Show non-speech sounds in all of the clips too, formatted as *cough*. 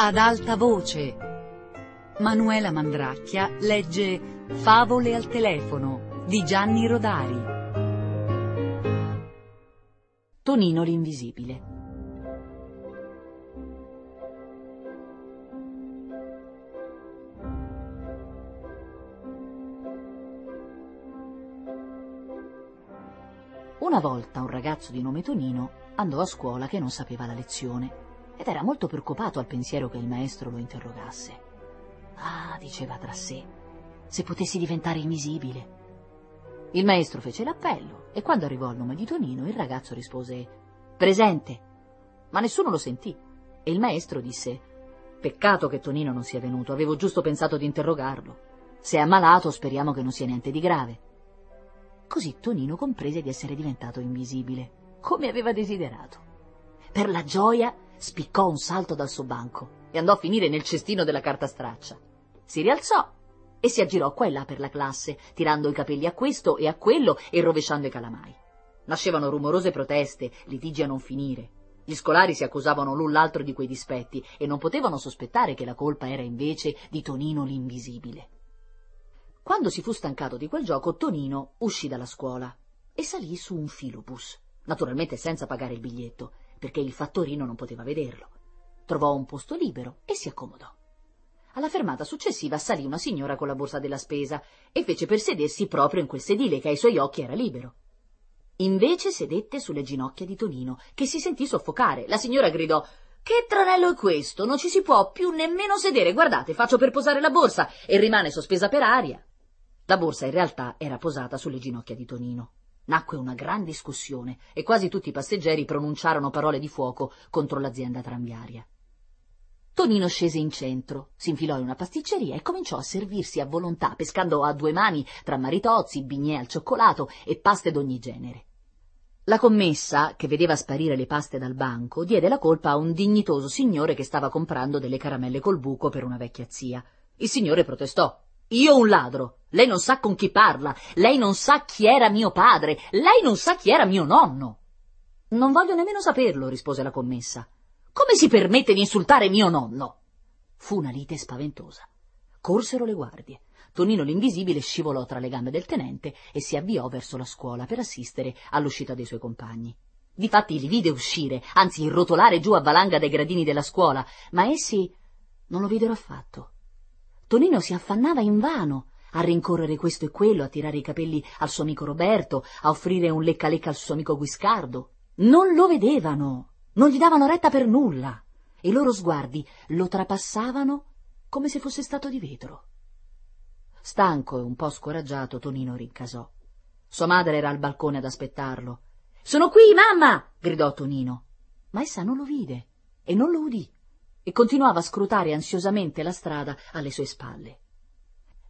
ad alta voce. Manuela Mandracchia legge Favole al telefono di Gianni Rodari. Tonino l'invisibile. Una volta un ragazzo di nome Tonino andò a scuola che non sapeva la lezione ed era molto preoccupato al pensiero che il maestro lo interrogasse. Ah, diceva tra sé, se potessi diventare invisibile. Il maestro fece l'appello e quando arrivò al nome di Tonino il ragazzo rispose presente, ma nessuno lo sentì e il maestro disse peccato che Tonino non sia venuto, avevo giusto pensato di interrogarlo. Se è ammalato speriamo che non sia niente di grave. Così Tonino comprese di essere diventato invisibile, come aveva desiderato. Per la gioia spiccò un salto dal suo banco e andò a finire nel cestino della carta straccia. Si rialzò e si aggirò qua e là per la classe, tirando i capelli a questo e a quello e rovesciando i calamai. Nascevano rumorose proteste, litigi a non finire. Gli scolari si accusavano l'un l'altro di quei dispetti e non potevano sospettare che la colpa era invece di Tonino l'invisibile. Quando si fu stancato di quel gioco, Tonino uscì dalla scuola e salì su un filobus, naturalmente senza pagare il biglietto, perché il fattorino non poteva vederlo. Trovò un posto libero e si accomodò. Alla fermata successiva salì una signora con la borsa della spesa e fece per sedersi proprio in quel sedile che ai suoi occhi era libero. Invece sedette sulle ginocchia di Tonino, che si sentì soffocare. La signora gridò Che tranello è questo? Non ci si può più nemmeno sedere. Guardate, faccio per posare la borsa e rimane sospesa per aria. La borsa in realtà era posata sulle ginocchia di Tonino. Nacque una gran discussione e quasi tutti i passeggeri pronunciarono parole di fuoco contro l'azienda tranviaria. Tonino scese in centro, si infilò in una pasticceria e cominciò a servirsi a volontà, pescando a due mani tra maritozzi, bignè al cioccolato e paste d'ogni genere. La commessa, che vedeva sparire le paste dal banco, diede la colpa a un dignitoso signore che stava comprando delle caramelle col buco per una vecchia zia. Il signore protestò. Io un ladro. Lei non sa con chi parla. Lei non sa chi era mio padre. Lei non sa chi era mio nonno. Non voglio nemmeno saperlo, rispose la commessa. Come si permette di insultare mio nonno? Fu una lite spaventosa. Corsero le guardie. Tonino l'invisibile scivolò tra le gambe del tenente e si avviò verso la scuola per assistere all'uscita dei suoi compagni. Difatti li vide uscire, anzi rotolare giù a valanga dai gradini della scuola, ma essi non lo videro affatto. Tonino si affannava invano a rincorrere questo e quello, a tirare i capelli al suo amico Roberto, a offrire un lecca-lecca al suo amico Guiscardo. Non lo vedevano, non gli davano retta per nulla, i loro sguardi lo trapassavano come se fosse stato di vetro. Stanco e un po' scoraggiato, Tonino rincasò. Sua madre era al balcone ad aspettarlo. Sono qui, mamma! gridò Tonino. Ma essa non lo vide e non lo udì e continuava a scrutare ansiosamente la strada alle sue spalle.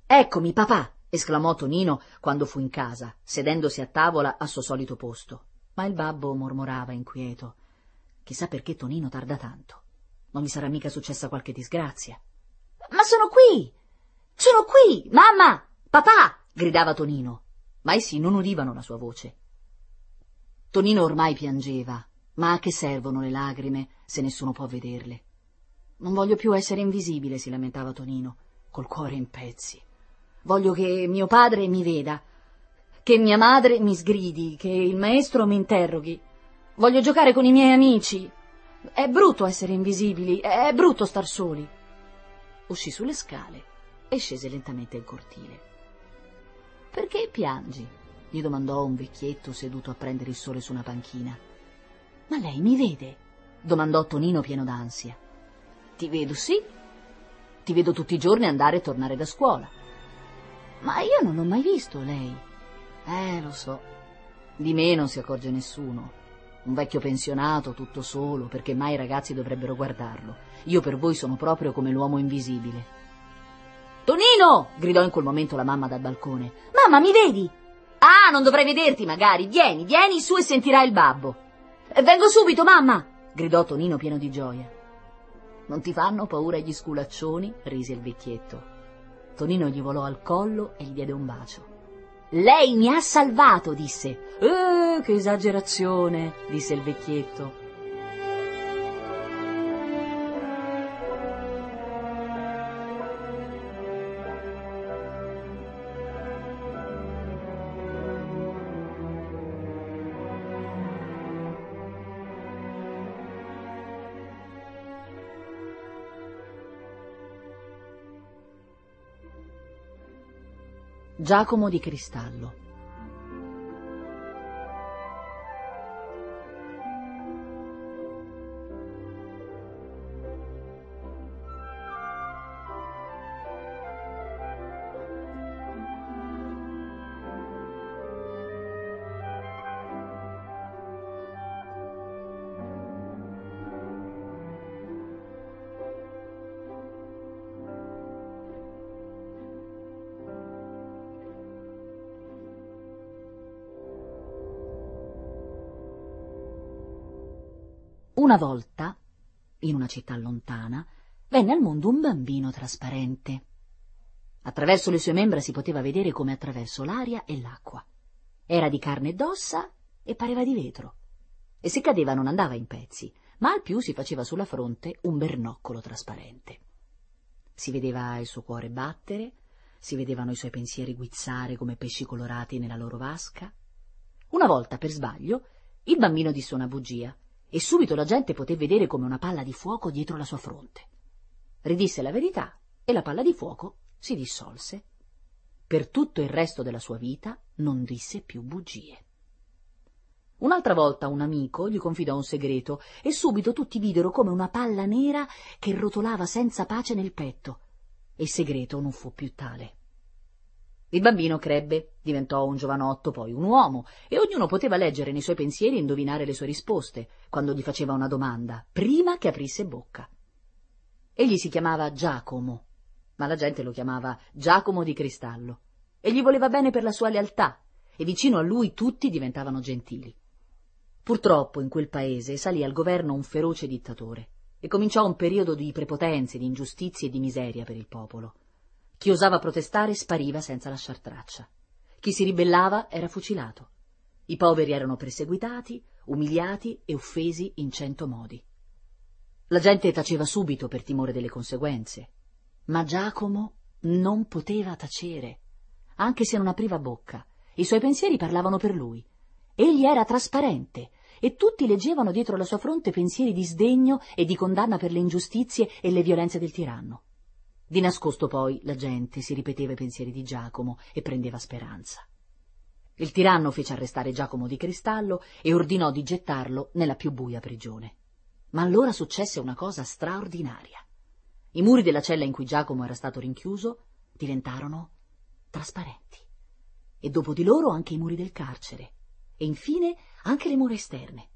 Eccomi, papà! esclamò Tonino quando fu in casa, sedendosi a tavola al suo solito posto. Ma il babbo mormorava inquieto. Chissà perché Tonino tarda tanto. Non gli sarà mica successa qualche disgrazia. Ma sono qui! Sono qui! Mamma! Papà! gridava Tonino. Ma essi non udivano la sua voce. Tonino ormai piangeva, ma a che servono le lagrime se nessuno può vederle? Non voglio più essere invisibile, si lamentava Tonino, col cuore in pezzi. Voglio che mio padre mi veda, che mia madre mi sgridi, che il maestro mi interroghi. Voglio giocare con i miei amici. È brutto essere invisibili, è brutto star soli. Uscì sulle scale e scese lentamente in cortile. Perché piangi? gli domandò un vecchietto seduto a prendere il sole su una panchina. Ma lei mi vede? domandò Tonino pieno d'ansia. Ti vedo, sì. Ti vedo tutti i giorni andare e tornare da scuola. Ma io non l'ho mai visto lei. Eh, lo so. Di me non si accorge nessuno. Un vecchio pensionato, tutto solo, perché mai i ragazzi dovrebbero guardarlo. Io per voi sono proprio come l'uomo invisibile. Tonino! gridò in quel momento la mamma dal balcone. Mamma, mi vedi? Ah, non dovrei vederti, magari. Vieni, vieni su e sentirai il babbo. Vengo subito, mamma! gridò Tonino pieno di gioia. Non ti fanno paura gli sculaccioni? rise il vecchietto. Tonino gli volò al collo e gli diede un bacio. Lei mi ha salvato, disse. Eh, che esagerazione, disse il vecchietto. Giacomo di Cristallo. Una volta, in una città lontana, venne al mondo un bambino trasparente. Attraverso le sue membra si poteva vedere come attraverso l'aria e l'acqua. Era di carne ed ossa e pareva di vetro. E se cadeva non andava in pezzi, ma al più si faceva sulla fronte un bernoccolo trasparente. Si vedeva il suo cuore battere, si vedevano i suoi pensieri guizzare come pesci colorati nella loro vasca. Una volta, per sbaglio, il bambino disse una bugia e subito la gente poté vedere come una palla di fuoco dietro la sua fronte. Ridisse la verità e la palla di fuoco si dissolse. Per tutto il resto della sua vita non disse più bugie. Un'altra volta un amico gli confidò un segreto e subito tutti videro come una palla nera che rotolava senza pace nel petto. E il segreto non fu più tale. Il bambino crebbe, diventò un giovanotto, poi un uomo, e ognuno poteva leggere nei suoi pensieri e indovinare le sue risposte, quando gli faceva una domanda, prima che aprisse bocca. Egli si chiamava Giacomo, ma la gente lo chiamava Giacomo di Cristallo, e gli voleva bene per la sua lealtà, e vicino a lui tutti diventavano gentili. Purtroppo in quel paese salì al governo un feroce dittatore, e cominciò un periodo di prepotenze, di ingiustizie e di miseria per il popolo. Chi osava protestare spariva senza lasciar traccia. Chi si ribellava era fucilato. I poveri erano perseguitati, umiliati e offesi in cento modi. La gente taceva subito per timore delle conseguenze, ma Giacomo non poteva tacere, anche se non apriva bocca. I suoi pensieri parlavano per lui. Egli era trasparente e tutti leggevano dietro la sua fronte pensieri di sdegno e di condanna per le ingiustizie e le violenze del tiranno. Di nascosto poi la gente si ripeteva i pensieri di Giacomo e prendeva speranza. Il tiranno fece arrestare Giacomo di Cristallo e ordinò di gettarlo nella più buia prigione. Ma allora successe una cosa straordinaria. I muri della cella in cui Giacomo era stato rinchiuso diventarono trasparenti. E dopo di loro anche i muri del carcere. E infine anche le mura esterne.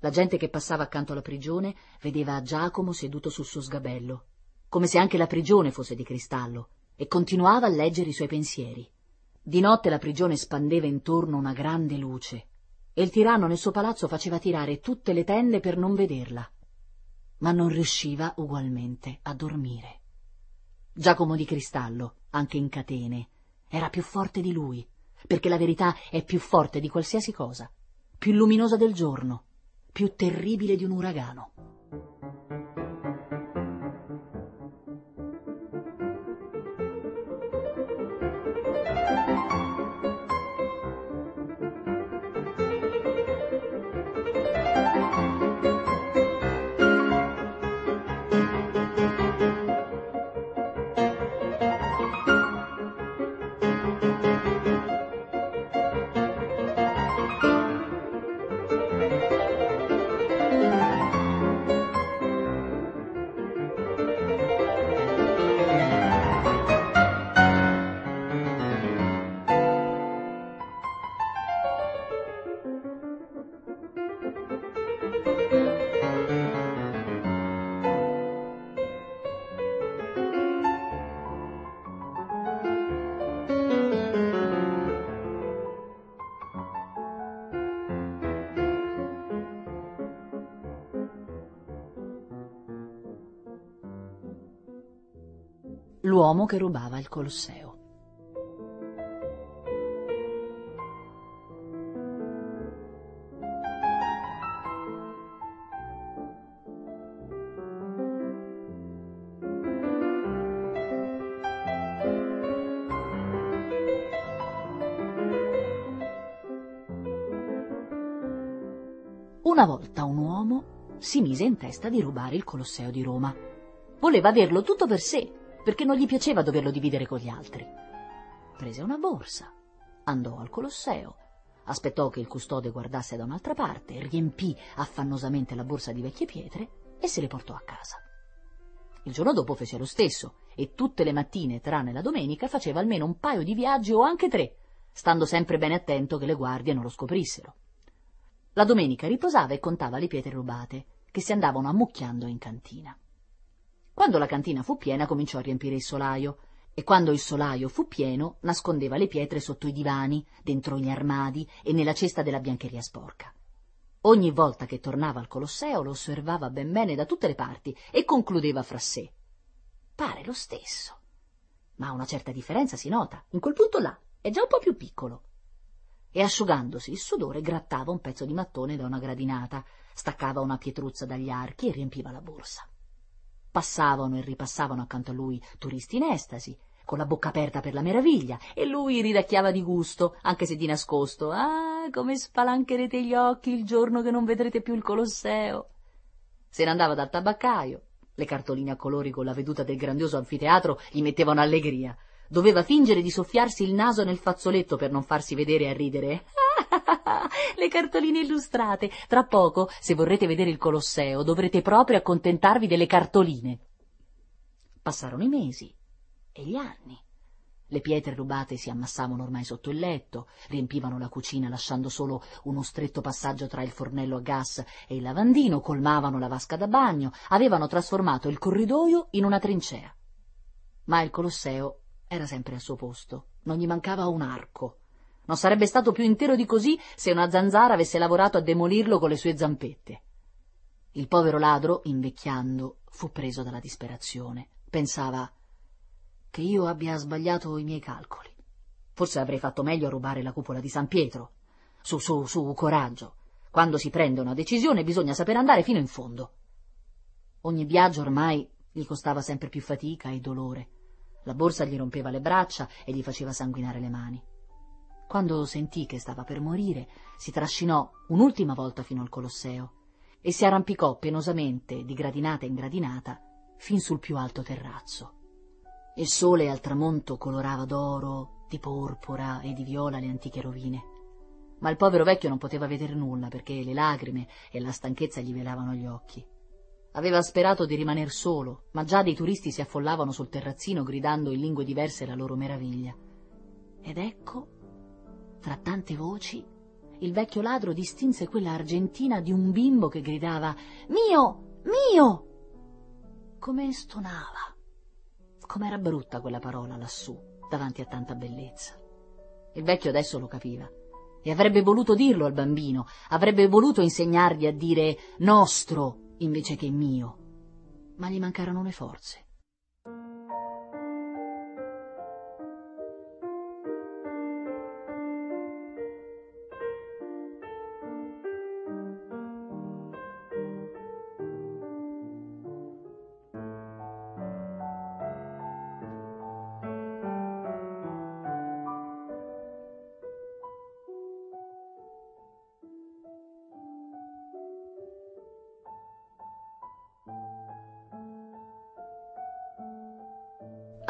La gente che passava accanto alla prigione vedeva Giacomo seduto sul suo sgabello come se anche la prigione fosse di cristallo, e continuava a leggere i suoi pensieri. Di notte la prigione spandeva intorno una grande luce, e il tiranno nel suo palazzo faceva tirare tutte le tende per non vederla, ma non riusciva ugualmente a dormire. Giacomo di Cristallo, anche in catene, era più forte di lui, perché la verità è più forte di qualsiasi cosa, più luminosa del giorno, più terribile di un uragano. L'uomo che rubava il Colosseo. Una volta un uomo si mise in testa di rubare il Colosseo di Roma. Voleva averlo tutto per sé perché non gli piaceva doverlo dividere con gli altri. prese una borsa, andò al Colosseo, aspettò che il custode guardasse da un'altra parte, riempì affannosamente la borsa di vecchie pietre e se le portò a casa. Il giorno dopo fece lo stesso e tutte le mattine, tranne la domenica, faceva almeno un paio di viaggi o anche tre, stando sempre bene attento che le guardie non lo scoprissero. La domenica riposava e contava le pietre rubate, che si andavano ammucchiando in cantina. Quando la cantina fu piena cominciò a riempire il solaio, e quando il solaio fu pieno nascondeva le pietre sotto i divani, dentro gli armadi e nella cesta della biancheria sporca. Ogni volta che tornava al Colosseo lo osservava ben bene da tutte le parti e concludeva fra sé. Pare lo stesso. Ma una certa differenza si nota. In quel punto là è già un po' più piccolo. E asciugandosi il sudore grattava un pezzo di mattone da una gradinata, staccava una pietruzza dagli archi e riempiva la borsa. Passavano e ripassavano accanto a lui turisti in estasi, con la bocca aperta per la meraviglia, e lui ridacchiava di gusto, anche se di nascosto. Ah, come spalancherete gli occhi il giorno che non vedrete più il Colosseo. Se ne andava dal tabaccaio. Le cartoline a colori con la veduta del grandioso anfiteatro gli mettevano allegria. Doveva fingere di soffiarsi il naso nel fazzoletto per non farsi vedere a ridere. *laughs* Le cartoline illustrate. Tra poco, se vorrete vedere il Colosseo, dovrete proprio accontentarvi delle cartoline. Passarono i mesi e gli anni. Le pietre rubate si ammassavano ormai sotto il letto, riempivano la cucina lasciando solo uno stretto passaggio tra il fornello a gas e il lavandino, colmavano la vasca da bagno, avevano trasformato il corridoio in una trincea. Ma il Colosseo era sempre al suo posto, non gli mancava un arco. Non sarebbe stato più intero di così se una zanzara avesse lavorato a demolirlo con le sue zampette. Il povero ladro, invecchiando, fu preso dalla disperazione. Pensava che io abbia sbagliato i miei calcoli. Forse avrei fatto meglio a rubare la cupola di San Pietro. Su, su, su, coraggio. Quando si prende una decisione bisogna saper andare fino in fondo. Ogni viaggio ormai gli costava sempre più fatica e dolore. La borsa gli rompeva le braccia e gli faceva sanguinare le mani. Quando sentì che stava per morire, si trascinò un'ultima volta fino al Colosseo e si arrampicò penosamente di gradinata in gradinata fin sul più alto terrazzo. Il sole al tramonto colorava d'oro, di porpora e di viola le antiche rovine. Ma il povero vecchio non poteva vedere nulla perché le lagrime e la stanchezza gli velavano gli occhi. Aveva sperato di rimaner solo, ma già dei turisti si affollavano sul terrazzino gridando in lingue diverse la loro meraviglia. Ed ecco, fra tante voci, il vecchio ladro distinse quella argentina di un bimbo che gridava Mio! Mio! Come stonava. Com'era brutta quella parola lassù, davanti a tanta bellezza. Il vecchio adesso lo capiva e avrebbe voluto dirlo al bambino, avrebbe voluto insegnargli a dire nostro invece che mio, ma gli mancarono le forze.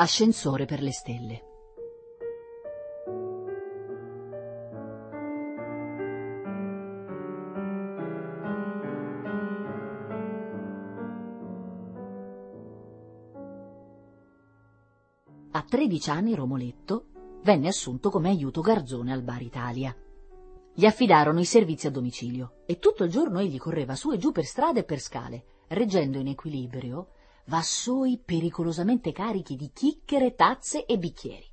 Ascensore per le stelle. A 13 anni Romoletto venne assunto come aiuto garzone al Bar Italia. Gli affidarono i servizi a domicilio e tutto il giorno egli correva su e giù per strade e per scale, reggendo in equilibrio vassoi pericolosamente carichi di chicchere, tazze e bicchieri.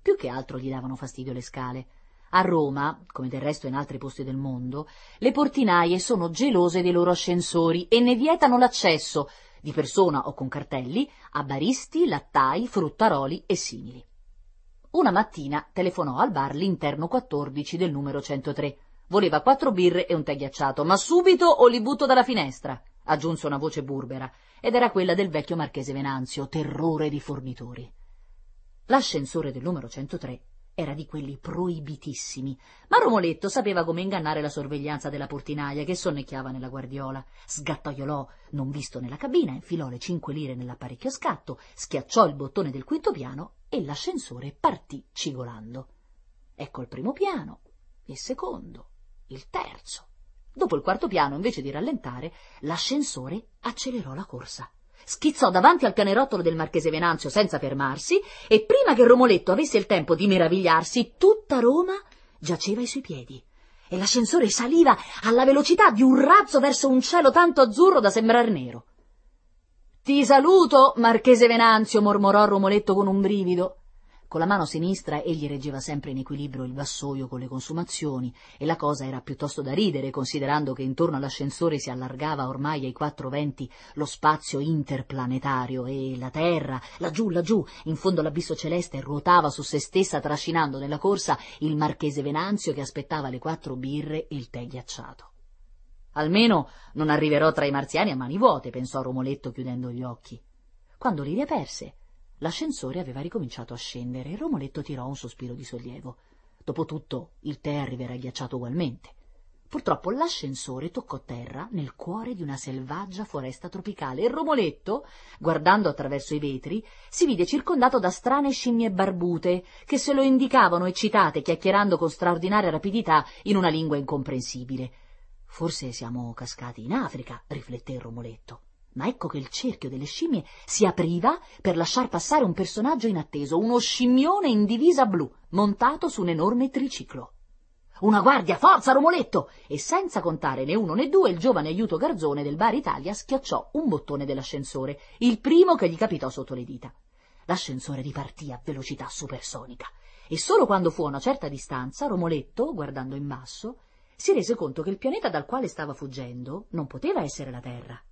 Più che altro gli davano fastidio le scale. A Roma, come del resto in altri posti del mondo, le portinaie sono gelose dei loro ascensori e ne vietano l'accesso, di persona o con cartelli, a baristi, lattai, fruttaroli e simili. Una mattina telefonò al bar l'interno 14 del numero 103. Voleva quattro birre e un tè ghiacciato, ma subito o li butto dalla finestra, aggiunse una voce burbera, ed era quella del vecchio marchese Venanzio, terrore di fornitori. L'ascensore del numero 103 era di quelli proibitissimi, ma Romoletto sapeva come ingannare la sorveglianza della portinaia che sonnecchiava nella guardiola. Sgattaiolò, non visto nella cabina, infilò le cinque lire nell'apparecchio scatto, schiacciò il bottone del quinto piano e l'ascensore partì cigolando. Ecco il primo piano, il secondo, il terzo. Dopo il quarto piano, invece di rallentare, l'ascensore accelerò la corsa schizzò davanti al pianerottolo del marchese Venanzio senza fermarsi e prima che Romoletto avesse il tempo di meravigliarsi, tutta Roma giaceva ai suoi piedi e l'ascensore saliva alla velocità di un razzo verso un cielo tanto azzurro da sembrar nero. Ti saluto, marchese Venanzio, mormorò Romoletto con un brivido. Con la mano sinistra egli reggeva sempre in equilibrio il vassoio con le consumazioni e la cosa era piuttosto da ridere, considerando che intorno all'ascensore si allargava ormai ai quattro venti lo spazio interplanetario e la Terra, laggiù, laggiù, in fondo all'abisso celeste, ruotava su se stessa trascinando nella corsa il marchese Venanzio che aspettava le quattro birre e il tè ghiacciato. Almeno non arriverò tra i marziani a mani vuote, pensò Romoletto chiudendo gli occhi. Quando li riaperse, L'ascensore aveva ricominciato a scendere e Romoletto tirò un sospiro di sollievo. Dopotutto il tè arriverà ghiacciato ugualmente. Purtroppo l'ascensore toccò terra nel cuore di una selvaggia foresta tropicale e Romoletto, guardando attraverso i vetri, si vide circondato da strane scimmie barbute che se lo indicavano eccitate, chiacchierando con straordinaria rapidità in una lingua incomprensibile. Forse siamo cascati in Africa, rifletté Romoletto ma ecco che il cerchio delle scimmie si apriva per lasciar passare un personaggio inatteso, uno scimmione in divisa blu, montato su un enorme triciclo. Una guardia, forza Romoletto! E senza contare né uno né due, il giovane aiuto garzone del bar Italia schiacciò un bottone dell'ascensore, il primo che gli capitò sotto le dita. L'ascensore ripartì a velocità supersonica e solo quando fu a una certa distanza, Romoletto, guardando in basso, si rese conto che il pianeta dal quale stava fuggendo non poteva essere la Terra.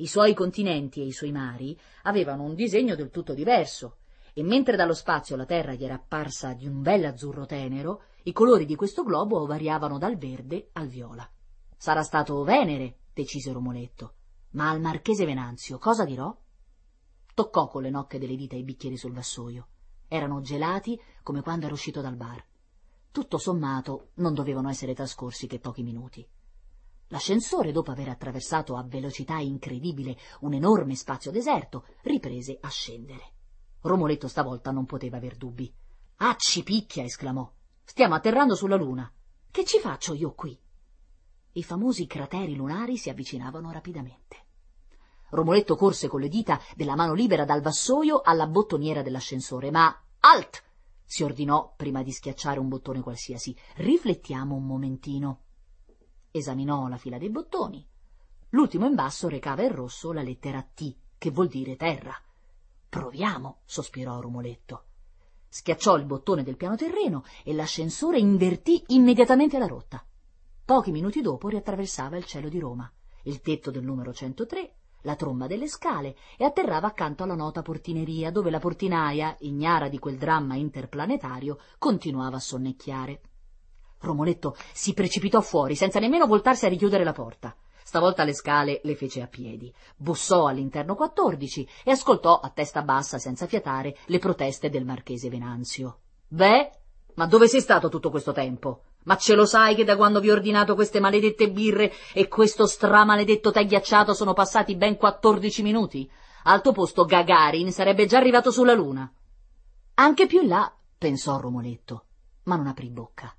I suoi continenti e i suoi mari avevano un disegno del tutto diverso, e mentre dallo spazio la Terra gli era apparsa di un bel azzurro tenero, i colori di questo globo variavano dal verde al viola. Sarà stato Venere, decise Romoletto, ma al marchese Venanzio cosa dirò? Toccò con le nocche delle dita i bicchieri sul vassoio. Erano gelati come quando era uscito dal bar. Tutto sommato non dovevano essere trascorsi che pochi minuti. L'ascensore, dopo aver attraversato a velocità incredibile un enorme spazio deserto, riprese a scendere. Romoletto stavolta non poteva aver dubbi. Ah, ci picchia! esclamò. Stiamo atterrando sulla Luna. Che ci faccio io qui? I famosi crateri lunari si avvicinavano rapidamente. Romoletto corse con le dita della mano libera dal vassoio alla bottoniera dell'ascensore, ma alt! si ordinò prima di schiacciare un bottone qualsiasi. Riflettiamo un momentino esaminò la fila dei bottoni. L'ultimo in basso recava in rosso la lettera T, che vuol dire terra. Proviamo, sospirò Romoletto. Schiacciò il bottone del piano terreno e l'ascensore invertì immediatamente la rotta. Pochi minuti dopo riattraversava il cielo di Roma, il tetto del numero 103, la tromba delle scale e atterrava accanto alla nota portineria, dove la portinaia, ignara di quel dramma interplanetario, continuava a sonnecchiare. Romoletto si precipitò fuori senza nemmeno voltarsi a richiudere la porta. Stavolta le scale le fece a piedi, bussò all'interno 14 e ascoltò a testa bassa, senza fiatare, le proteste del marchese Venanzio. Beh, ma dove sei stato tutto questo tempo? Ma ce lo sai che da quando vi ho ordinato queste maledette birre e questo stramaledetto tè ghiacciato sono passati ben 14 minuti? Al tuo posto Gagarin sarebbe già arrivato sulla luna. Anche più in là, pensò Romoletto, ma non aprì bocca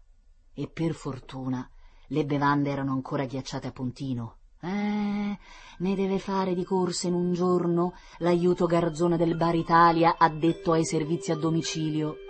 e per fortuna le bevande erano ancora ghiacciate a puntino. Eh, ne deve fare di corsa in un giorno l'aiuto garzone del Bar Italia addetto ai servizi a domicilio.